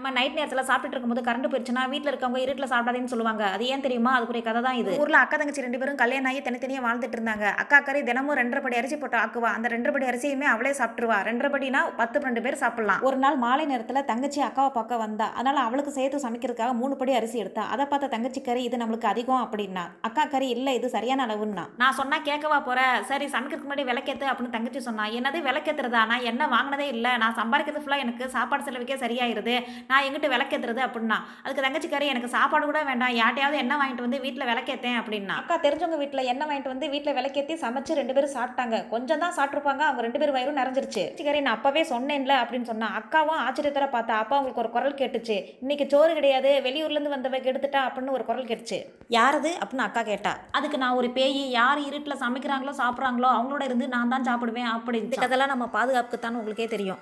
நம்ம நைட் நேரத்தில் சாப்பிட்டுட்டு இருக்கும்போது கரண்ட் போயிடுச்சுன்னா வீட்டில் இருக்கவங்க இருட்டில் சாப்பிடாதேன்னு சொல்லுவாங்க. அது ஏன் தெரியுமா? அதுக்குரிய கதை தான் இது. ஊரில் அக்கா தங்கச்சி ரெண்டு பேரும் கல்யாணம் ஆகி தனித்தனியாக வாழ்ந்துட்டு இருந்தாங்க. அக்கா கறி தினமும் ரெண்டரை படி அரிசி போட்டு ஆக்குவா. அந்த ரெண்டரை படி அரிசியுமே அவளே சாப்பிட்டுருவா. ரெண்டரை படினா பத்து பன்னெண்டு பேர் சாப்பிடலாம். ஒரு நாள் மாலை நேரத்தில் தங்கச்சி அக்காவை பார்க்க வந்தா அதனால அவளுக்கு சேர்த்து சமைக்கிறதுக்காக மூணு படி அரிசி எடுத்தா அதை பார்த்த தங்கச்சி கறி இது நம்மளுக்கு அதிகம் அப்படின்னா அக்கா கறி இல்லை இது சரியான அளவுன்னா. நான் சொன்னா கேட்கவா போற? சரி சமைக்கிறதுக்கு முன்னாடி விளக்கேத்து அப்படின்னு தங்கச்சி சொன்னா என்னது விளக்கேத்துறதா? நான் என்ன வாங்கினதே இல்லை. நான் சம்பாதிக்கிறது ஃபுல்லாக எனக்கு சாப்பாடு செலவுக்கே சரியாயிருது. நான் எங்கிட்ட விளக்கேத்துறது அப்படின்னா அதுக்கு தங்கச்சிக்காரி எனக்கு சாப்பாடு கூட வேண்டாம் யார்ட்டையாவது என்ன வாங்கிட்டு வந்து வீட்டில் விளக்கேத்தேன் அப்படின்னா. அக்கா தெரிஞ்சவங்க வீட்டில் என்ன வாங்கிட்டு வந்து வீட்டில் விளக்கேத்தி சமைச்சு ரெண்டு பேரும் சாப்பிட்டாங்க. கொஞ்சம் தான் சாப்பிட்ருப்பாங்க அவங்க ரெண்டு பேரும் வயிறும் நிறைஞ்சிருச்சு. தங்கச்சிக்காரி நான் அப்பவே சொன்னேன்ல அப்படின்னு சொன்னா அக்காவும் ஆச்சரியத்தோட பார்த்தா அப்பா அவங்களுக்கு ஒரு குரல் கேட்டுச்சு. இன்னைக்கு சோறு கிடையாது வெளியூர்லேருந்து வந்தவ கெடுத்துட்டா அப்படின்னு ஒரு குரல் கேட்டுச்சு. யாரது அப்படின்னு அக்கா கேட்டா. அதுக்கு நான் ஒரு பேய் யார் இருட்டில் சமைக்கிறாங்களோ சாப்பிட்றாங்களோ அவங்களோட இருந்து நான் தான் சாப்பிடுவேன் அப்படின்னு கதெல்லாம் நம்ம பாதுகாப்புக்கு தான் உங்களுக்கே தெரியும்.